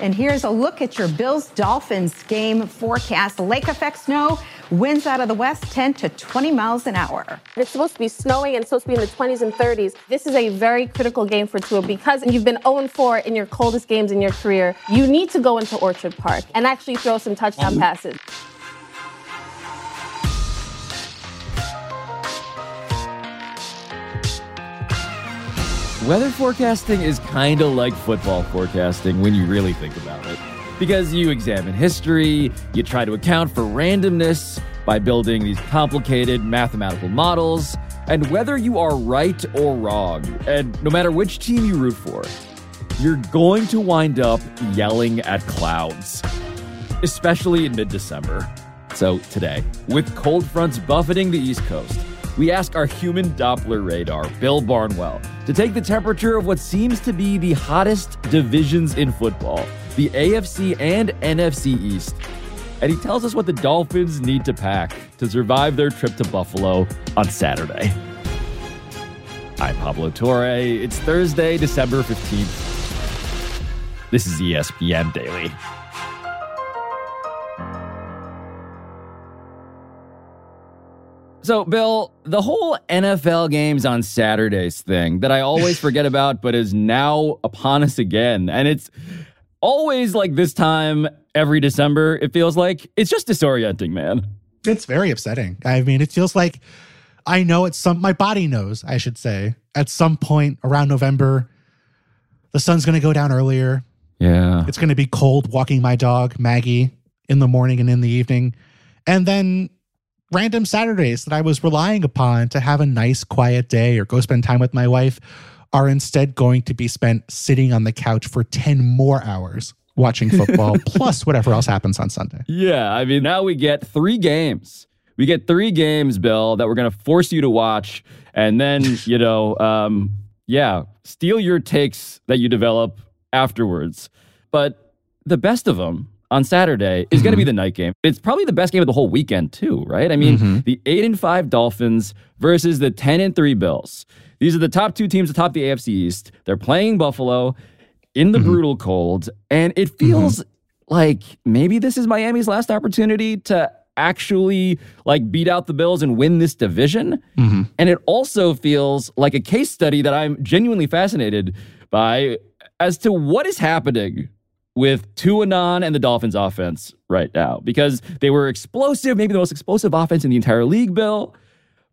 And here's a look at your Bills Dolphins game forecast. Lake effect snow, winds out of the west 10 to 20 miles an hour. It's supposed to be snowing and supposed to be in the 20s and 30s. This is a very critical game for Tua because you've been 0 4 in your coldest games in your career. You need to go into Orchard Park and actually throw some touchdown um, passes. Weather forecasting is kind of like football forecasting when you really think about it. Because you examine history, you try to account for randomness by building these complicated mathematical models, and whether you are right or wrong, and no matter which team you root for, you're going to wind up yelling at clouds, especially in mid December. So, today, with cold fronts buffeting the East Coast, we ask our human Doppler radar, Bill Barnwell, to take the temperature of what seems to be the hottest divisions in football, the AFC and NFC East. And he tells us what the Dolphins need to pack to survive their trip to Buffalo on Saturday. I'm Pablo Torre. It's Thursday, December 15th. This is ESPN Daily. So, Bill, the whole NFL games on Saturdays thing that I always forget about, but is now upon us again. And it's always like this time every December, it feels like. It's just disorienting, man. It's very upsetting. I mean, it feels like I know it's some, my body knows, I should say, at some point around November, the sun's going to go down earlier. Yeah. It's going to be cold walking my dog, Maggie, in the morning and in the evening. And then random Saturdays that I was relying upon to have a nice, quiet day or go spend time with my wife are instead going to be spent sitting on the couch for 10 more hours watching football, plus whatever else happens on Sunday. Yeah. I mean, now we get three games. We get three games, Bill, that we're going to force you to watch. And then, you know, um, yeah, steal your takes that you develop afterwards. But the best of them on Saturday is mm-hmm. going to be the night game. It's probably the best game of the whole weekend too, right? I mean, mm-hmm. the 8 and 5 Dolphins versus the 10 and 3 Bills. These are the top two teams atop the AFC East. They're playing Buffalo in the mm-hmm. brutal cold, and it feels mm-hmm. like maybe this is Miami's last opportunity to actually like beat out the Bills and win this division. Mm-hmm. And it also feels like a case study that I'm genuinely fascinated by as to what is happening with Tuanon and the Dolphins offense right now because they were explosive, maybe the most explosive offense in the entire league, Bill.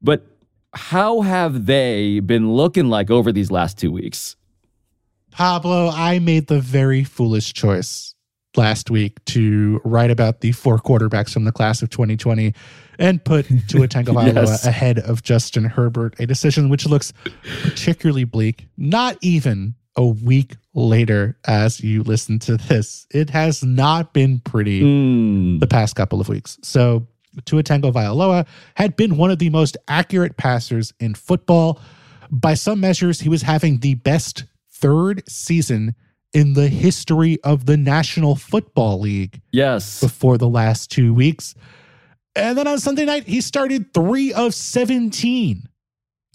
But how have they been looking like over these last two weeks? Pablo, I made the very foolish choice last week to write about the four quarterbacks from the class of 2020 and put Tua Tagovailoa yes. ahead of Justin Herbert, a decision which looks particularly bleak, not even a week later as you listen to this. It has not been pretty mm. the past couple of weeks. So Tua Tagovailoa had been one of the most accurate passers in football. By some measures, he was having the best third season in the history of the National Football League. Yes. Before the last two weeks. And then on Sunday night, he started three of 17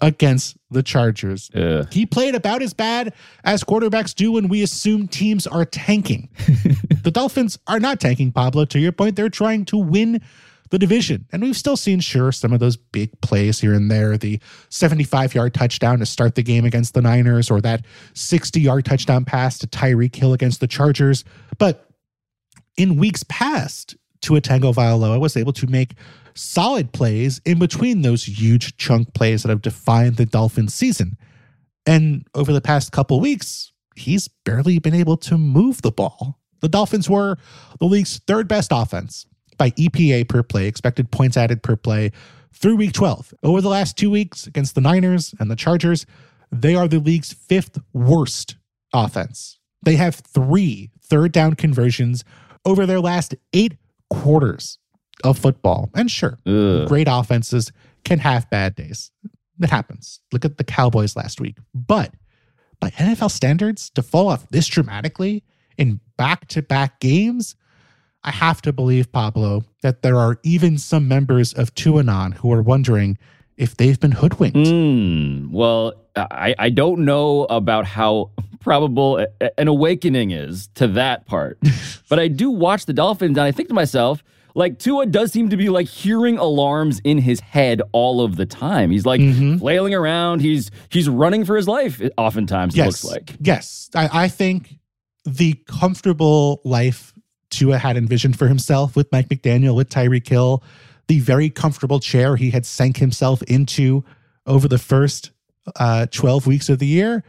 against the Chargers. Yeah. He played about as bad as quarterbacks do when we assume teams are tanking. the Dolphins are not tanking, Pablo. To your point, they're trying to win the division. And we've still seen, sure, some of those big plays here and there the 75 yard touchdown to start the game against the Niners, or that 60 yard touchdown pass to Tyreek Hill against the Chargers. But in weeks past, to a Tua Tagovailoa was able to make solid plays in between those huge chunk plays that have defined the Dolphins season. And over the past couple weeks, he's barely been able to move the ball. The Dolphins were the league's third best offense by EPA per play, expected points added per play, through week 12. Over the last two weeks against the Niners and the Chargers, they are the league's fifth worst offense. They have three third down conversions over their last eight quarters of football. And sure, Ugh. great offenses can have bad days. That happens. Look at the Cowboys last week. But by NFL standards, to fall off this dramatically in back to back games, I have to believe, Pablo, that there are even some members of Tuanon who are wondering if they've been hoodwinked. Mm, well, I, I don't know about how probable an awakening is to that part. but I do watch the Dolphins and I think to myself, like Tua does seem to be like hearing alarms in his head all of the time. He's like flailing around. He's he's running for his life. Oftentimes, it yes. looks like. Yes. I, I think the comfortable life Tua had envisioned for himself with Mike McDaniel, with Tyreek Hill, the very comfortable chair he had sank himself into over the first uh, 12 weeks of the year,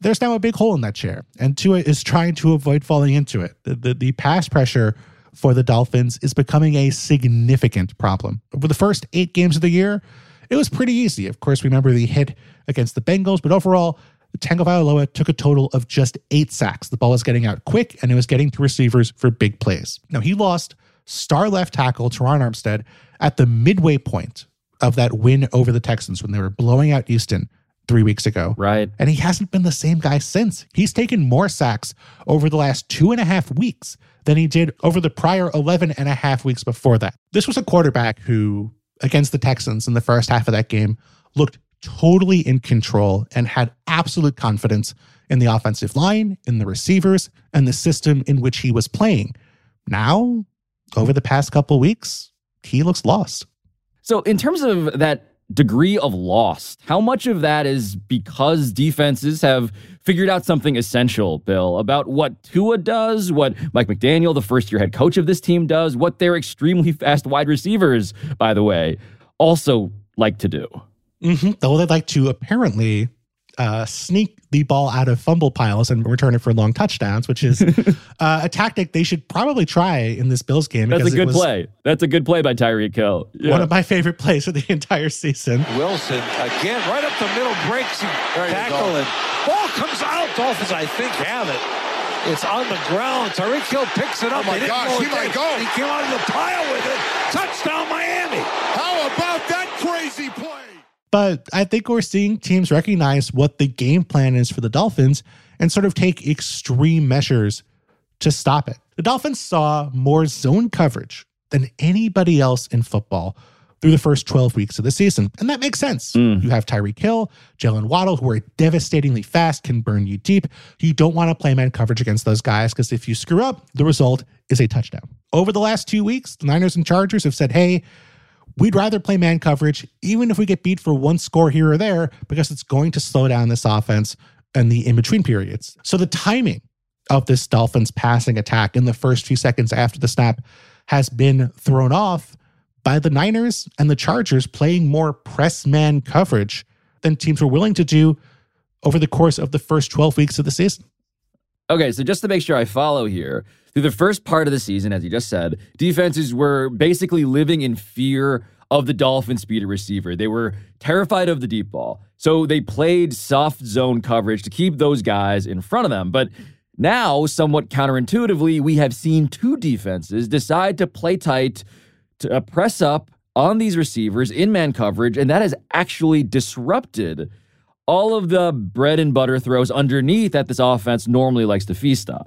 there's now a big hole in that chair. And Tua is trying to avoid falling into it. The, the, the pass pressure for the Dolphins is becoming a significant problem. Over the first eight games of the year, it was pretty easy. Of course, remember the hit against the Bengals, but overall, Tagovailoa took a total of just eight sacks. The ball was getting out quick and it was getting to receivers for big plays. Now, he lost star left tackle Terron Armstead at the midway point of that win over the Texans when they were blowing out Houston three weeks ago. Right. And he hasn't been the same guy since. He's taken more sacks over the last two and a half weeks than he did over the prior 11 and a half weeks before that. This was a quarterback who, against the Texans in the first half of that game, looked totally in control and had absolute confidence in the offensive line, in the receivers, and the system in which he was playing. Now, over the past couple weeks, he looks lost. So, in terms of that degree of lost, how much of that is because defenses have figured out something essential, Bill, about what Tua does, what Mike McDaniel, the first year head coach of this team, does, what their extremely fast wide receivers, by the way, also like to do? Mm-hmm. Though they like to apparently uh, sneak the ball out of fumble piles and return it for long touchdowns, which is uh, a tactic they should probably try in this Bills game. That's a because it good was play. That's a good play by Tyreek Hill. Yeah. One of my favorite plays of the entire season. Wilson again, right up the middle, breaks tackle, and ball comes out. Dolphins, I think, have it. It's on the ground. Tyreek Hill picks it up. Oh my They gosh, he might go. He came out of the pile with it. Touchdown, Miami. How about that crazy play? But I think we're seeing teams recognize what the game plan is for the Dolphins and sort of take extreme measures to stop it. The Dolphins saw more zone coverage than anybody else in football through the first 12 weeks of the season. And that makes sense. Hmm. You have Tyreek Hill, Jaylen Waddle, who are devastatingly fast, can burn you deep. You don't want to play man coverage against those guys because if you screw up, the result is a touchdown. Over the last two weeks, the Niners and Chargers have said, hey, We'd rather play man coverage, even if we get beat for one score here or there, because it's going to slow down this offense and the in between periods. So the timing of this Dolphins passing attack in the first few seconds after the snap has been thrown off by the Niners and the Chargers playing more press man coverage than teams were willing to do over the course of the first 12 weeks of the season. Okay, so just to make sure I follow here, through the first part of the season, as you just said, defenses were basically living in fear of the Dolphin speed receiver. They were terrified of the deep ball. So they played soft zone coverage to keep those guys in front of them. But now, somewhat counterintuitively, we have seen two defenses decide to play tight, to uh, press up on these receivers in man coverage, and that has actually disrupted all of the bread and butter throws underneath that this offense normally likes to feast on.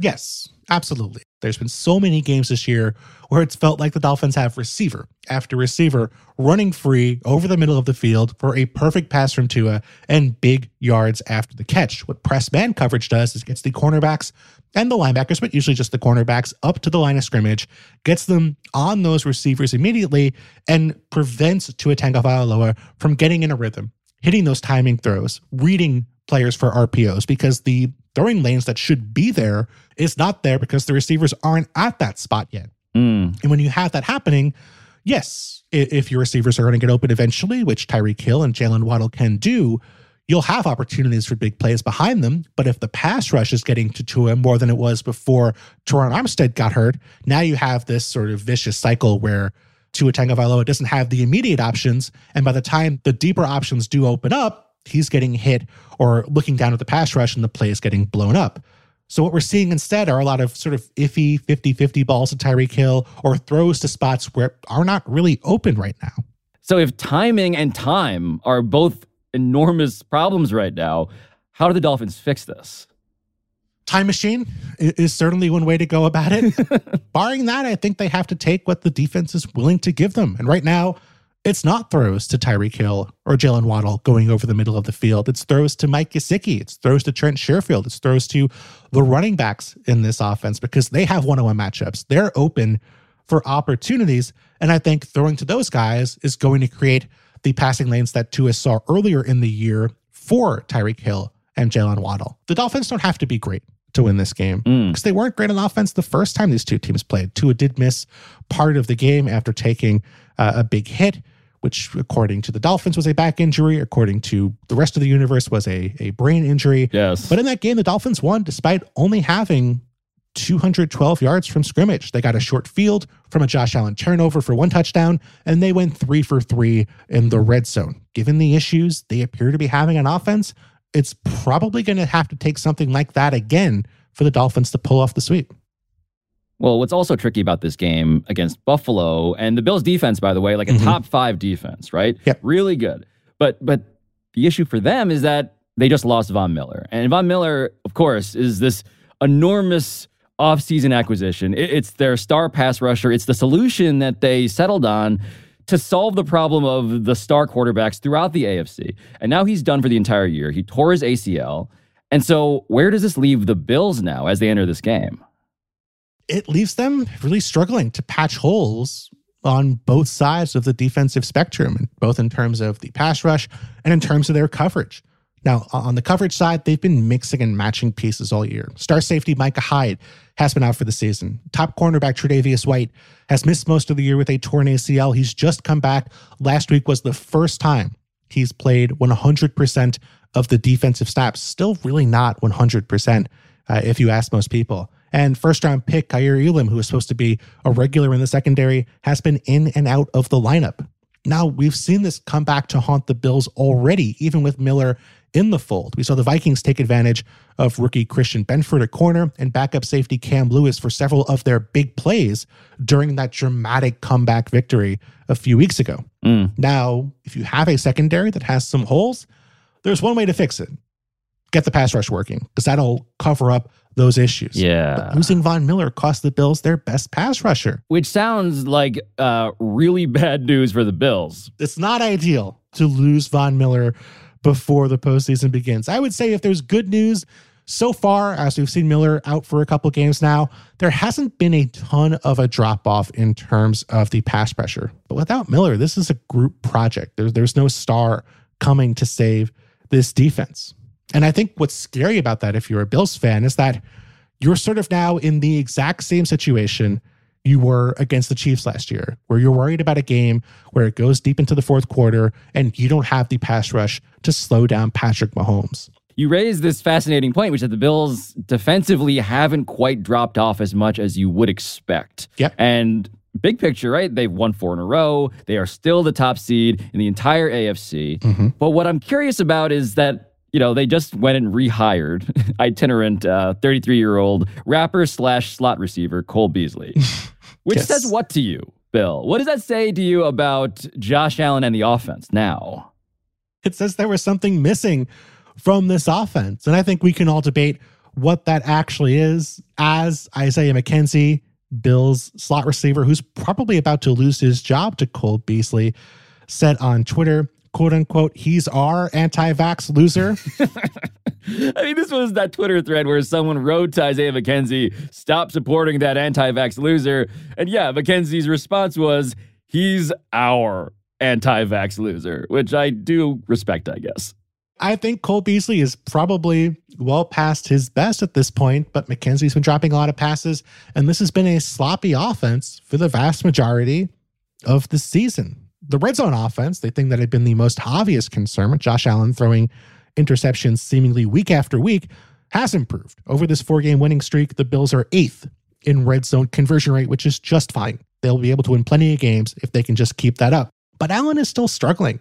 Yes, absolutely. There's been so many games this year where it's felt like the Dolphins have receiver after receiver running free over the middle of the field for a perfect pass from Tua and big yards after the catch. What press man coverage does is gets the cornerbacks and the linebackers, but usually just the cornerbacks, up to the line of scrimmage, gets them on those receivers immediately, and prevents Tua Tagovailoa from getting in a rhythm, hitting those timing throws, reading players for RPOs because the throwing lanes that should be there is not there because the receivers aren't at that spot yet. Mm. And when you have that happening, yes, if your receivers are going to get open eventually, which Tyreek Hill and Jaylen Waddle can do, you'll have opportunities for big plays behind them. But if the pass rush is getting to Tua more than it was before Terron Armstead got hurt, now you have this sort of vicious cycle where Tua Tagovailoa doesn't have the immediate options, and by the time the deeper options do open up, he's getting hit or looking down at the pass rush and the play is getting blown up. So what we're seeing instead are a lot of sort of iffy 50-50 balls to Tyreek Hill or throws to spots where are not really open right now. So if timing and time are both enormous problems right now, how do the Dolphins fix this? Time machine is certainly one way to go about it. Barring that, I think they have to take what the defense is willing to give them. And right now, It's not throws to Tyreek Hill or Jaylen Waddle going over the middle of the field. It's throws to Mike Gesicki. It's throws to Trent Sherfield. It's throws to the running backs in this offense because they have one on one matchups. They're open for opportunities. And I think throwing to those guys is going to create the passing lanes that Tua saw earlier in the year for Tyreek Hill and Jaylen Waddle. The Dolphins don't have to be great to win this game because they weren't great on offense the first time these two teams played. Tua did miss part of the game after taking uh, a big hit, which, according to the Dolphins, was a back injury. According to the rest of the universe, was a, a brain injury. Yes. But in that game, the Dolphins won despite only having 212 yards from scrimmage. They got a short field from a Josh Allen turnover for one touchdown, and they went three for three in the red zone. Given the issues they appear to be having on offense, it's probably going to have to take something like that again for the Dolphins to pull off the sweep. Well, what's also tricky about this game against Buffalo and the Bills defense, by the way, like a Mhm. top five defense, right? Yep. Really good. But but the issue for them is that they just lost Von Miller. And Von Miller, of course, is this enormous offseason acquisition. It- it's their star pass rusher. It's the solution that they settled on to solve the problem of the star quarterbacks throughout the AFC. And now he's done for the entire year. He tore his ACL. And so, where does this leave the Bills now as they enter this game? It leaves them really struggling to patch holes on both sides of the defensive spectrum, both in terms of the pass rush and in terms of their coverage. Now, on the coverage side, they've been mixing and matching pieces all year. Star safety Micah Hyde has been out for the season. Top cornerback Tre'Davious White has missed most of the year with a torn ACL. He's just come back. Last week was the first time he's played 100% of the defensive snaps. Still really not 100% uh, if you ask most people. And first round pick Kaiir Elam, who was supposed to be a regular in the secondary, has been in and out of the lineup. Now, we've seen this come back to haunt the Bills already, even with Miller in the fold. We saw the Vikings take advantage of rookie Christian Benford at corner and backup safety Cam Lewis for several of their big plays during that dramatic comeback victory a few weeks ago. Now, if you have a secondary that has some holes, there's one way to fix it get the pass rush working because that'll cover up those issues. Yeah. But losing Von Miller cost the Bills their best pass rusher. which sounds like uh, really bad news for the Bills. It's not ideal to lose Von Miller before the postseason begins. I would say if there's good news so far, as we've seen Miller out for a couple games now, there hasn't been a ton of a drop off in terms of the pass pressure. But without Miller, this is a group project. There's there's no star coming to save this defense. And I think what's scary about that, if you're a Bills fan, is that you're sort of now in the exact same situation you were against the Chiefs last year, where you're worried about a game where it goes deep into the fourth quarter and you don't have the pass rush to slow down Patrick Mahomes. You raised this fascinating point, which is that the Bills defensively haven't quite dropped off as much as you would expect. Yep. And big picture, right? They've won four in a row. They are still the top seed in the entire AFC. Mm-hmm. But what I'm curious about is that, you know, they just went and rehired itinerant uh, 33 year old rapper slash slot receiver Cole Beasley, which Yes. says what to you, Bill? What does that say to you about Josh Allen and the offense now? It says there was something missing from this offense. And I think we can all debate what that actually is as Isaiah McKenzie, Bill's slot receiver, who's probably about to lose his job to Cole Beasley, said on Twitter, quote unquote, he's our anti vax loser. I mean, this was that Twitter thread where someone wrote to Isaiah McKenzie, stop supporting that anti vax loser. And yeah, McKenzie's response was, he's our anti vax loser, which I do respect, I guess. I think Cole Beasley is probably well past his best at this point, but McKenzie's been dropping a lot of passes, and this has been a sloppy offense for the vast majority of the season. The red zone offense, the thing that had been the most obvious concern with Josh Allen throwing interceptions seemingly week after week, has improved. Over this four game winning streak, the Bills are eighth in red zone conversion rate, which is just fine. They'll be able to win plenty of games if they can just keep that up. But Allen is still struggling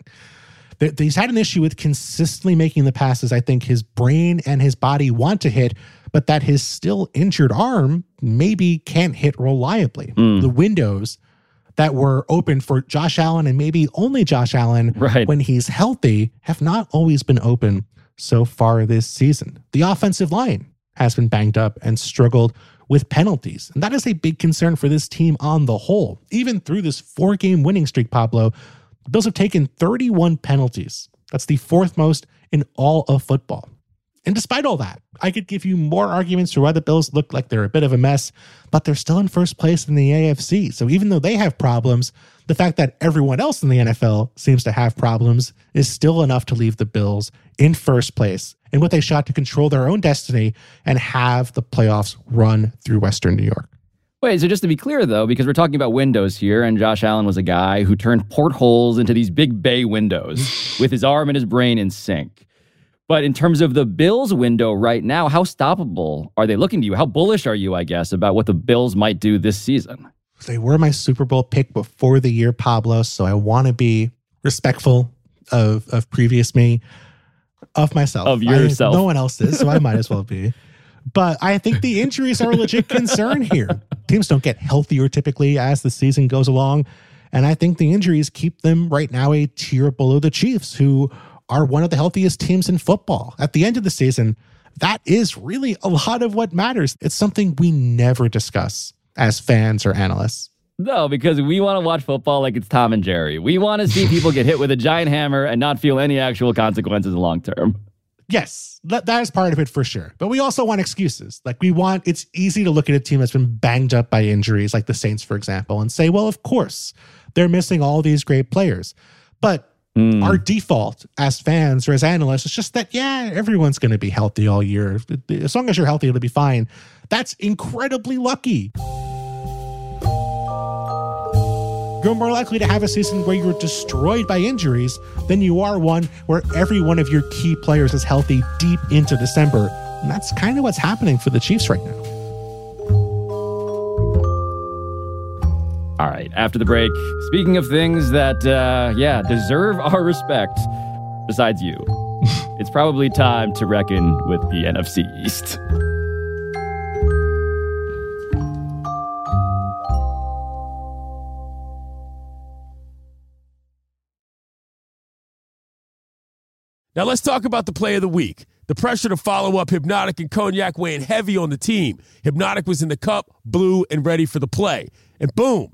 he's had an issue with consistently making the passes I think his brain and his body want to hit, but that his still injured arm maybe can't hit reliably. Hmm. The windows that were open for Josh Allen and maybe only Josh Allen Right. when he's healthy have not always been open so far this season. The offensive line has been banged up and struggled with penalties. And that is a big concern for this team on the whole. Even through this four game winning streak, Pablo, The Bills have taken 31 penalties. That's the fourth most in all of football. And despite all that, I could give you more arguments for why the Bills look like they're a bit of a mess, but they're still in first place in the AFC. So even though they have problems, the fact that everyone else in the NFL seems to have problems is still enough to leave the Bills in first place and what they shot to control their own destiny and have the playoffs run through Western New York. Wait, so just to be clear though, because we're talking about windows here, and Josh Allen was a guy who turned portholes into these big bay windows with his arm and his brain in sync. But in terms of the Bills window right now, how stoppable are they looking to you? How bullish are you, I guess, about what the Bills might do this season? They were my Super Bowl pick before the year, Pablo. So I want to be respectful of of previous me, of myself, of yourself. I, no one else is, so I might as well be. But I think the injuries are a legit concern here. Teams don't get healthier typically as the season goes along. And I think the injuries keep them right now a tier below the Chiefs, who are one of the healthiest teams in football. At the end of the season, that is really a lot of what matters. It's something we never discuss as fans or analysts. No, because we want to watch football like it's Tom and Jerry. We want to see people get hit with a giant hammer and not feel any actual consequences long term. Yes, that, that is part of it for sure. But we also want excuses. Like we want, it's easy to look at a team that's been banged up by injuries, like the Saints, for example, and say, well, of course, they're missing all these great players. But Mm. Our default as fans or as analysts is just that, yeah, everyone's going to be healthy all year. As long as you're healthy, it'll be fine. That's incredibly lucky. You're more likely to have a season where you're destroyed by injuries than you are one where every one of your key players is healthy deep into December. And that's kind of what's happening for the Chiefs right now. After the break, speaking of things that, uh, yeah, deserve our respect, besides you, it's probably time to reckon with the NFC East. Now let's talk about the play of the week. The pressure to follow up Hpnotiq and Cognac weighing heavy on the team. Hpnotiq was in the cup, blue, and ready for the play. And boom,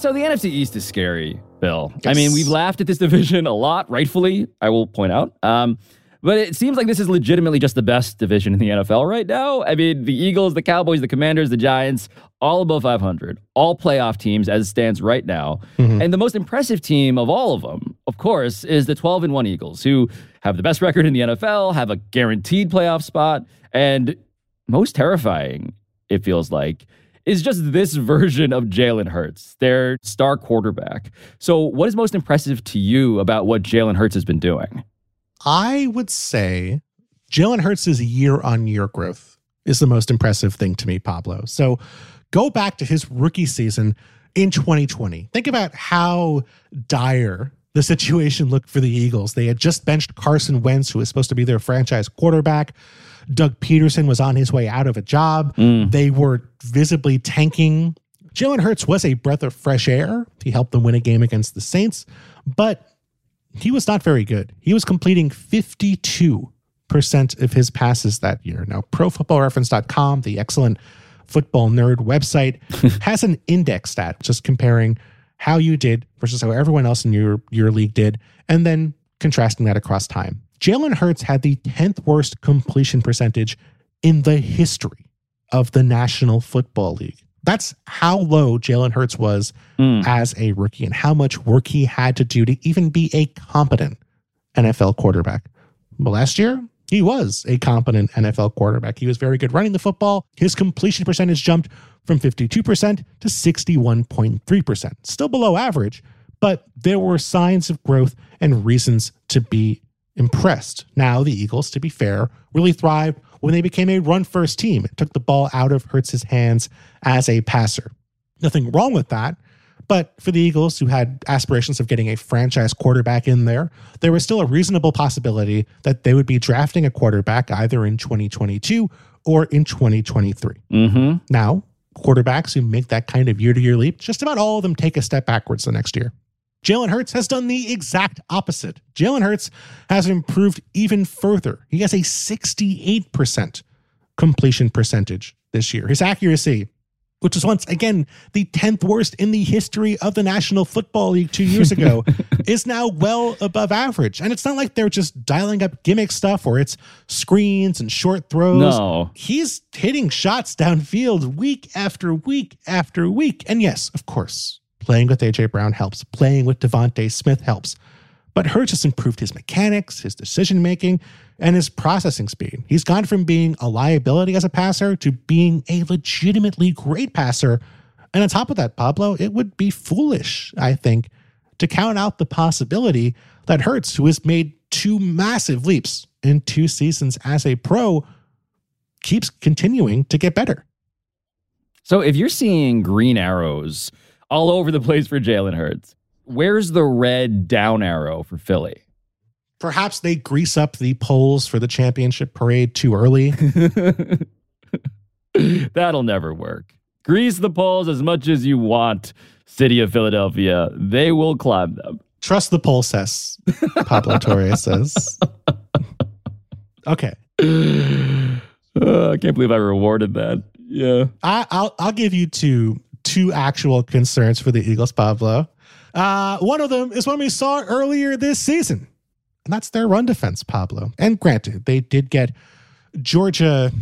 So the NFC East is scary, Bill. Yes. I mean, we've laughed at this division a lot, rightfully, I will point out. Um, but it seems like this is legitimately just the best division in the NFL right now. I mean, the Eagles, the Cowboys, the Commanders, the Giants, all above 500, all playoff teams as it stands right now. Mm-hmm. And the most impressive team of all of them, of course, is the 12 and 1 Eagles, who have the best record in the NFL, have a guaranteed playoff spot, and most terrifying, it feels like, is just this version of Jalen Hurts, their star quarterback. So, what is most impressive to you about what Jalen Hurts has been doing? I would say Jalen Hurts' year on year growth is the most impressive thing to me, Pablo. So, go back to his rookie season in 2020. Think about how dire the situation looked for the Eagles. They had just benched Carson Wentz, who was supposed to be their franchise quarterback. Doug Pederson was on his way out of a job. Mm. They were visibly tanking. Jalen Hurts was a breath of fresh air. He helped them win a game against the Saints, but he was not very good. He was completing 52% of his passes that year. Now, profootballreference.com, the excellent football nerd website, has an index stat just comparing how you did versus how everyone else in your, your league did, and then contrasting that across time. Jalen Hurts had the 10th worst completion percentage in the history of the National Football League. That's how low Jalen Hurts was mm. as a rookie and how much work he had to do to even be a competent NFL quarterback. But last year, he was a competent NFL quarterback. He was very good running the football. His completion percentage jumped from 52% to 61.3%. Still below average, but there were signs of growth and reasons to be impressed. Now, the Eagles, to be fair, really thrived when they became a run first team and took the ball out of Hurts's hands as a passer. Nothing wrong with that, But for the Eagles, who had aspirations of getting a franchise quarterback in there, there was still a reasonable possibility that they would be drafting a quarterback either in 2022 or in 2023. Mm-hmm. Now, quarterbacks who make that kind of year to year leap, just about all of them take a step backwards the next year. Jalen Hurts has done the exact opposite. Jalen Hurts has improved even further. He has a 68% completion percentage this year. His accuracy, which was once again the 10th worst in the history of the National Football League two years ago, is now well above average. And it's not like they're just dialing up gimmick stuff or it's screens and short throws. No. He's hitting shots downfield week after week after week. And yes, of course, playing with AJ Brown helps, playing with DeVonta Smith helps. But Hurts has improved his mechanics, his decision making, and his processing speed. He's gone from being a liability as a passer to being a legitimately great passer. And on top of that, Pablo, it would be foolish, I think, to count out the possibility that Hurts, who has made two massive leaps in two seasons as a pro, keeps continuing to get better. So if you're seeing green arrows all over the place for Jalen Hurts, where's the red down arrow for Philly? Perhaps they grease up the poles for the championship parade too early. That'll never work. Grease the poles as much as you want, City of Philadelphia. They will climb them. Trust the pole cess, Pablo Torres says. Okay. Uh, I can't believe I rewarded that. Yeah. I, I'll I'll give you two two actual concerns for the Eagles, Pablo. Uh, one of them is one we saw earlier this season, and that's their run defense, Pablo. And granted, they did get Georgia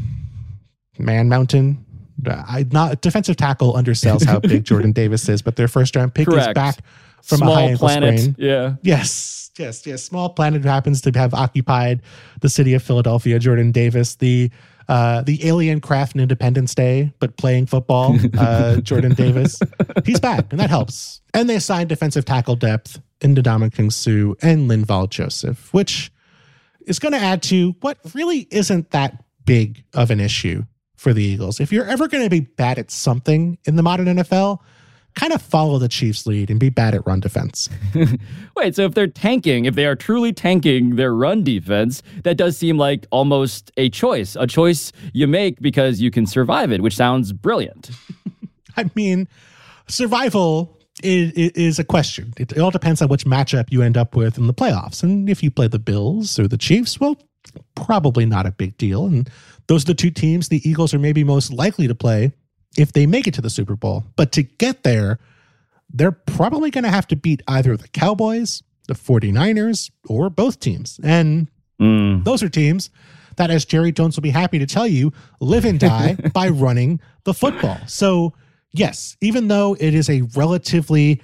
Man Mountain. I not defensive tackle undersells how big Jordan Davis is, but their first round pick is back from Small a high ankle planet. sprain. Yeah. Yes, yes, yes. Small planet who happens to have occupied the city of Philadelphia. Jordan Davis, the uh, the alien craft in Independence Day, but playing football. Uh, Jordan Davis, he's back, and that helps. And they signed defensive tackle depth in Ndamukong Suh and Linval Joseph, which is going to add to what really isn't that big of an issue for the Eagles. If you're ever going to be bad at something in the modern NFL, kind of follow the Chiefs' lead and be bad at run defense. Wait, so if they're tanking, if they are truly tanking their run defense, that does seem like almost a choice, a choice you make because you can survive it, which sounds brilliant. I mean, survival is, is a question. It, it all depends on which matchup you end up with in the playoffs. And if you play the Bills or the Chiefs, well, probably not a big deal. And those are the two teams the Eagles are maybe most likely to play if they make it to the Super Bowl. But to get there, they're probably going to have to beat either the Cowboys, the 49ers, or both teams. And Mm. those are teams that, as Jerry Jones will be happy to tell you, live and die by running the football. So, yes, even though it is a relatively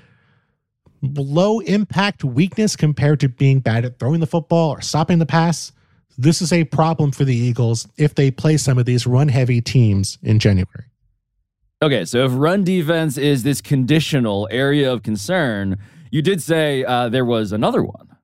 low impact weakness compared to being bad at throwing the football or stopping the pass, this is a problem for the Eagles if they play some of these run heavy teams in January. Okay, so if run defense is this conditional area of concern, you did say uh, there was another one.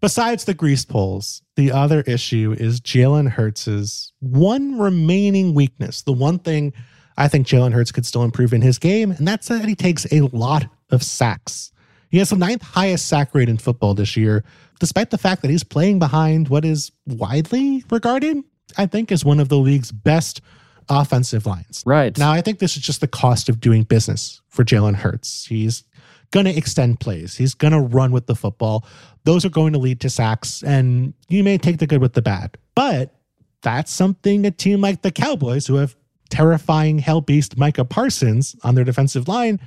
Besides the grease poles, the other issue is Jalen Hurts' one remaining weakness. The one thing I think Jalen Hurts could still improve in his game, and that's that he takes a lot of sacks. He has the ninth highest sack rate in football this year, despite the fact that he's playing behind what is widely regarded, I think, as one of the league's best offensive lines. Right. Now, I think this is just the cost of doing business for Jalen Hurts. He's going to extend plays, he's going to run with the football. Those are going to lead to sacks, and you may take the good with the bad. But that's something a team like the Cowboys, who have terrifying hell beast Micah Parsons on their defensive line,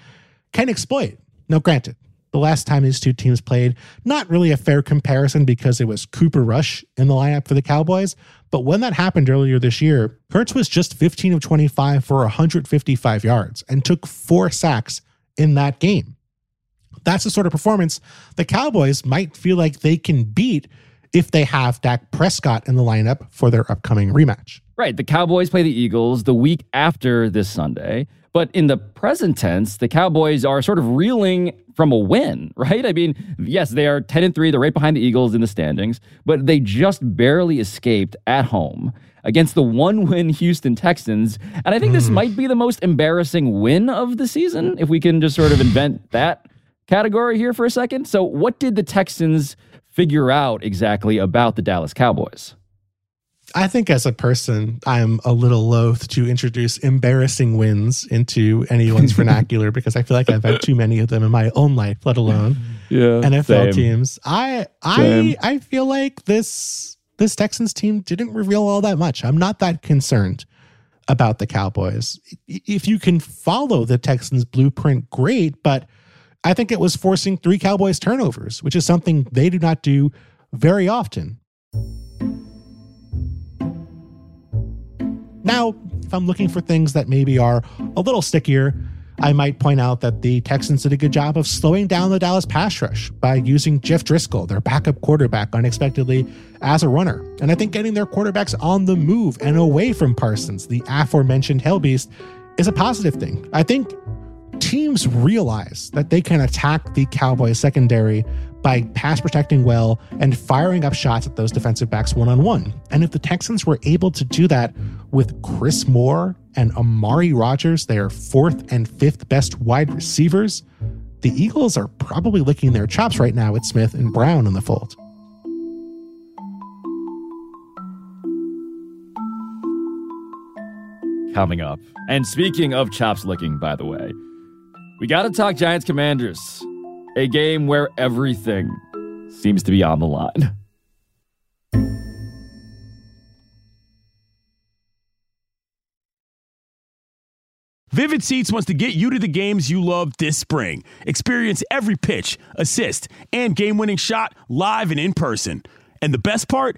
can exploit. Now, granted, the last time these two teams played, not really a fair comparison because it was Cooper Rush in the lineup for the Cowboys. But when that happened earlier this year, Hurts was just 15 of 25 for 155 yards and took four sacks in that game. That's the sort of performance the Cowboys might feel like they can beat if they have Dak Prescott in the lineup for their upcoming rematch. Right. The Cowboys play the Eagles the week after this Sunday. But in the present tense, the Cowboys are sort of reeling from a win, right? I mean, yes, they are 10 and 3. They're right behind the Eagles in the standings, but they just barely escaped at home against the one win Houston Texans. And I think this mm. might be the most embarrassing win of the season, if we can just sort of invent that category here for a second. So, what did the Texans figure out exactly about the Dallas Cowboys? I think as a person, I'm a little loath to introduce embarrassing wins into anyone's vernacular because I feel like I've had too many of them in my own life, let alone Yeah, NFL teams. I Same. I I feel like this this Texans team didn't reveal all that much. I'm not that concerned about the Cowboys. If you can follow the Texans blueprint, great, but I think it was forcing three Cowboys turnovers, which is something they do not do very often. Now, if I'm looking for things that maybe are a little stickier, I might point out that the Texans did a good job of slowing down the Dallas pass rush by using Jeff Driskel, their backup quarterback, unexpectedly as a runner. And I think getting their quarterbacks on the move and away from Parsons, the aforementioned Hellbeast, is a positive thing. I think teams realize that they can attack the Cowboys secondary by pass protecting well and firing up shots at those defensive backs one on one. And if the Texans were able to do that with Chris Moore and Amari Rodgers, their fourth and fifth best wide receivers, the Eagles are probably licking their chops right now with Smith and Brown in the fold. coming up. And speaking of chops licking, by the way, we got to talk Giants Commanders, a game where everything seems to be on the line. Vivid Seats wants to get you to the games you love this spring. Experience every pitch, assist, and game winning shot live and in person. And the best part?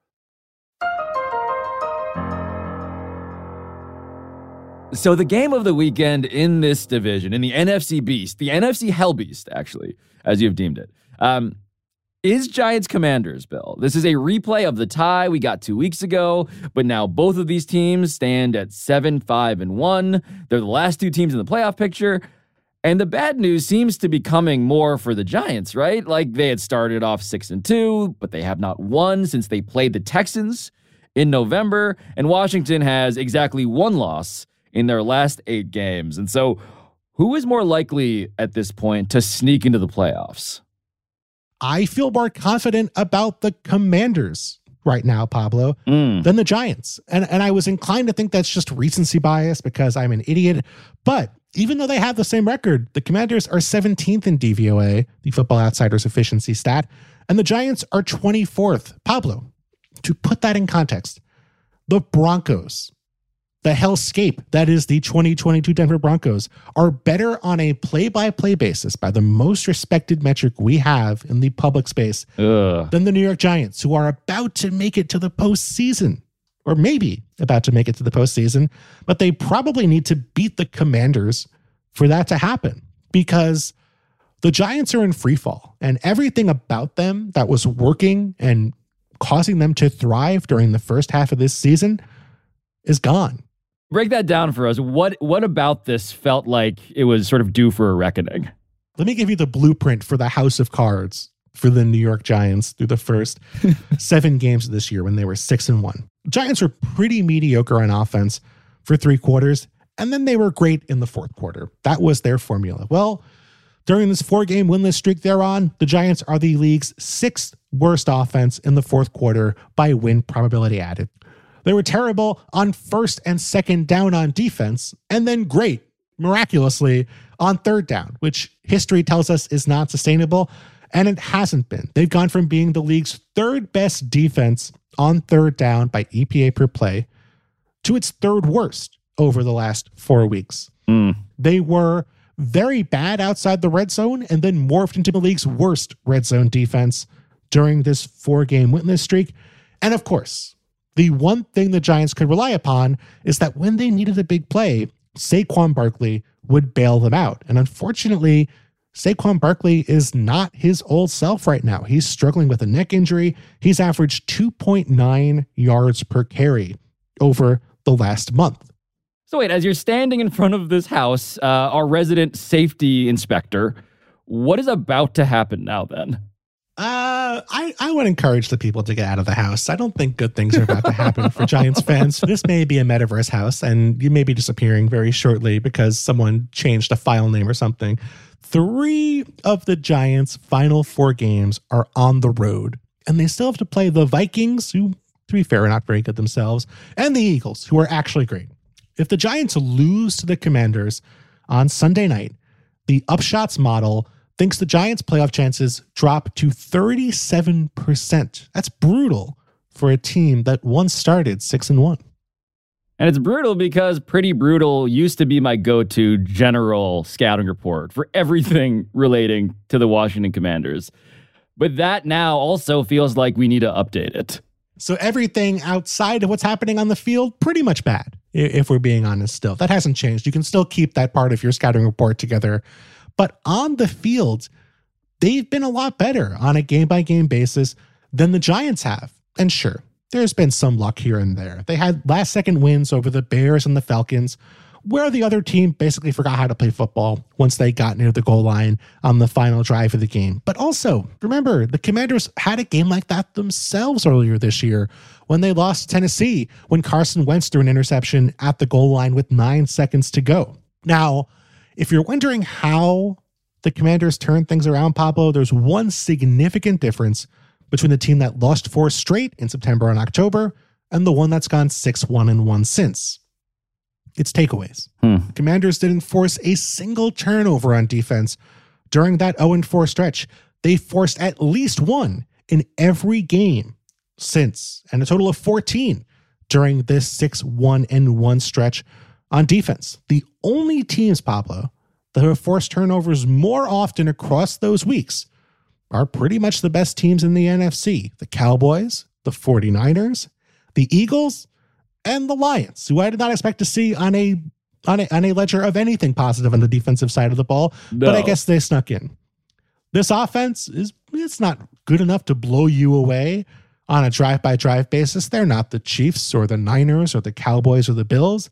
So the game of the weekend in this division, in the NFC Beast, the NFC Hell Beast, actually, as you've deemed it, um, is Giants Commanders, Bill. This is a replay of the tie we got two weeks ago, but now both of these teams stand at seven, five, and one. They're the last two teams in the playoff picture. And the bad news seems to be coming more for the Giants, right? Like they had started off six and two, but they have not won since they played the Texans in November. And Washington has exactly one loss in their last eight games. And so, who is more likely at this point to sneak into the playoffs? I feel more confident about the Commanders right now, Pablo, Mm. than the Giants. And and I was inclined to think that's just recency bias because I'm an idiot. But even though they have the same record, the Commanders are 17th in DVOA, the Football Outsiders efficiency stat, and the Giants are 24th. Pablo, to put that in context, the Broncos, the hellscape that is the 2022 Denver Broncos, are better on a play by play basis by the most respected metric we have in the public space Ugh. than the New York Giants, who are about to make it to the postseason, or maybe about to make it to the postseason, but they probably need to beat the Commanders for that to happen because the Giants are in free fall, and everything about them that was working and causing them to thrive during the first half of this season is gone. Break that down for us. What what about this felt like it was sort of due for a reckoning? Let me give you the blueprint for the house of cards for the New York Giants through the first seven games of this year when they were six and one. Giants were pretty mediocre on offense for three quarters, and then they were great in the fourth quarter. That was their formula. Well, during this four game winless streak they're on, the Giants are the league's sixth worst offense in the fourth quarter by win probability added. They were terrible on first and second down on defense, and then great, miraculously, on third down, which history tells us is not sustainable. And it hasn't been. They've gone from being the league's third best defense on third down by EPA per play to its third worst over the last four weeks. Mm. They were very bad outside the red zone and then morphed into the league's worst red zone defense during this four game winless streak. And of course, the one thing the Giants could rely upon is that when they needed a big play, Saquon Barkley would bail them out. And unfortunately, Saquon Barkley is not his old self right now. He's struggling with a neck injury. He's averaged 2.9 yards per carry over the last month. So, wait, as you're standing in front of this house, uh, our resident safety inspector, what is about to happen now then? Uh, Uh, I, I would encourage the people to get out of the house. I don't think good things are about to happen for Giants fans. This may be a metaverse house, and you may be disappearing very shortly because someone changed a file name or something. Three of the Giants' final four games are on the road, and they still have to play the Vikings, who, to be fair, are not very good themselves, and the Eagles, who are actually great. If the Giants lose to the Commanders on Sunday night, the upshots model thinks the Giants' playoff chances drop to 37%. That's brutal for a team that once started 6 and 1. And it's brutal because Pretty Brutal used to be my go to general scouting report for everything relating to the Washington Commanders. But that now also feels like we need to update it. So everything outside of what's happening on the field, pretty much bad, if we're being honest still. That hasn't changed. You can still keep that part of your scouting report together. But on the field, they've been a lot better on a game by game basis than the Giants have. And sure, there's been some luck here and there. They had last second wins over the Bears and the Falcons, where the other team basically forgot how to play football once they got near the goal line on the final drive of the game. But also, remember, the Commanders had a game like that themselves earlier this year when they lost Tennessee when Carson Wentz threw an interception at the goal line with nine seconds to go. Now, if you're wondering how the Commanders turned things around, Pablo, there's one significant difference between the team that lost four straight in September and October and the one that's gone 6 1 and 1 since. It's takeaways. Hmm. Commanders didn't force a single turnover on defense during that 0 4 stretch. They forced at least one in every game since, and a total of 14 during this 6 1 and 1 stretch on defense. The only teams, Pablo, that have forced turnovers more often across those weeks are pretty much the best teams in the NFC the Cowboys, the 49ers, the Eagles, and the Lions, who I did not expect to see on a on a, on a ledger of anything positive on the defensive side of the ball, No. but I guess they snuck in. This offense is it's not good enough to blow you away on a drive by drive basis. They're not the Chiefs or the Niners or the Cowboys or the Bills,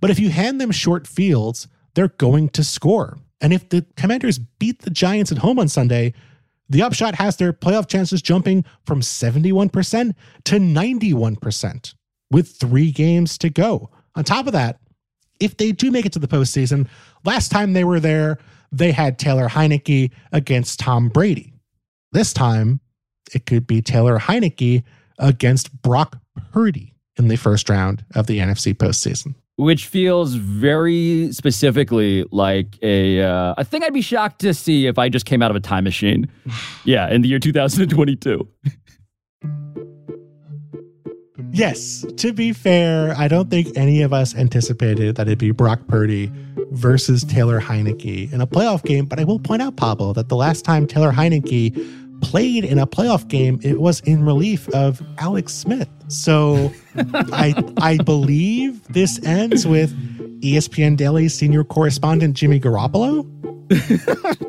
but if you hand them short fields, they're going to score. And if the Commanders beat the Giants at home on Sunday, the upshot has their playoff chances jumping from 71% to 91% with three games to go. On top of that, if they do make it to the postseason, last time they were there, they had Taylor Heinicke against Tom Brady. This time, it could be Taylor Heinicke against Brock Purdy in the first round of the NFC postseason. Which feels very specifically like a uh, a thing I'd be shocked to see if I just came out of a time machine. Yeah, in the year 2022. Yes, to be fair, I don't think any of us anticipated that it'd be Brock Purdy versus Taylor Heinicke in a playoff game. But I will point out, Pablo, that the last time Taylor Heinicke played in a playoff game, it was in relief of Alex Smith. So I I believe this ends with ESPN Daily senior correspondent Jimmy Garoppolo.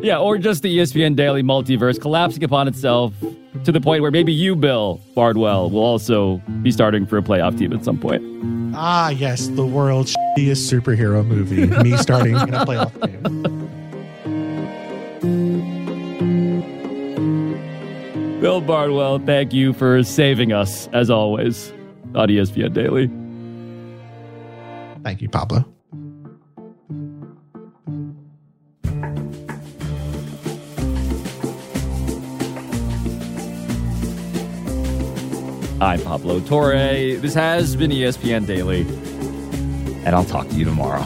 Yeah, or just the ESPN Daily multiverse collapsing upon itself to the point where maybe you, Bill Barnwell, will also be starting for a playoff team at some point. Ah, yes, the world's shittiest superhero movie. Me starting in a playoff game. Bill Barnwell, thank you for saving us, as always, on ESPN Daily. Thank you, Pablo. I'm Pablo Torre. This has been ESPN Daily, and I'll talk to you tomorrow.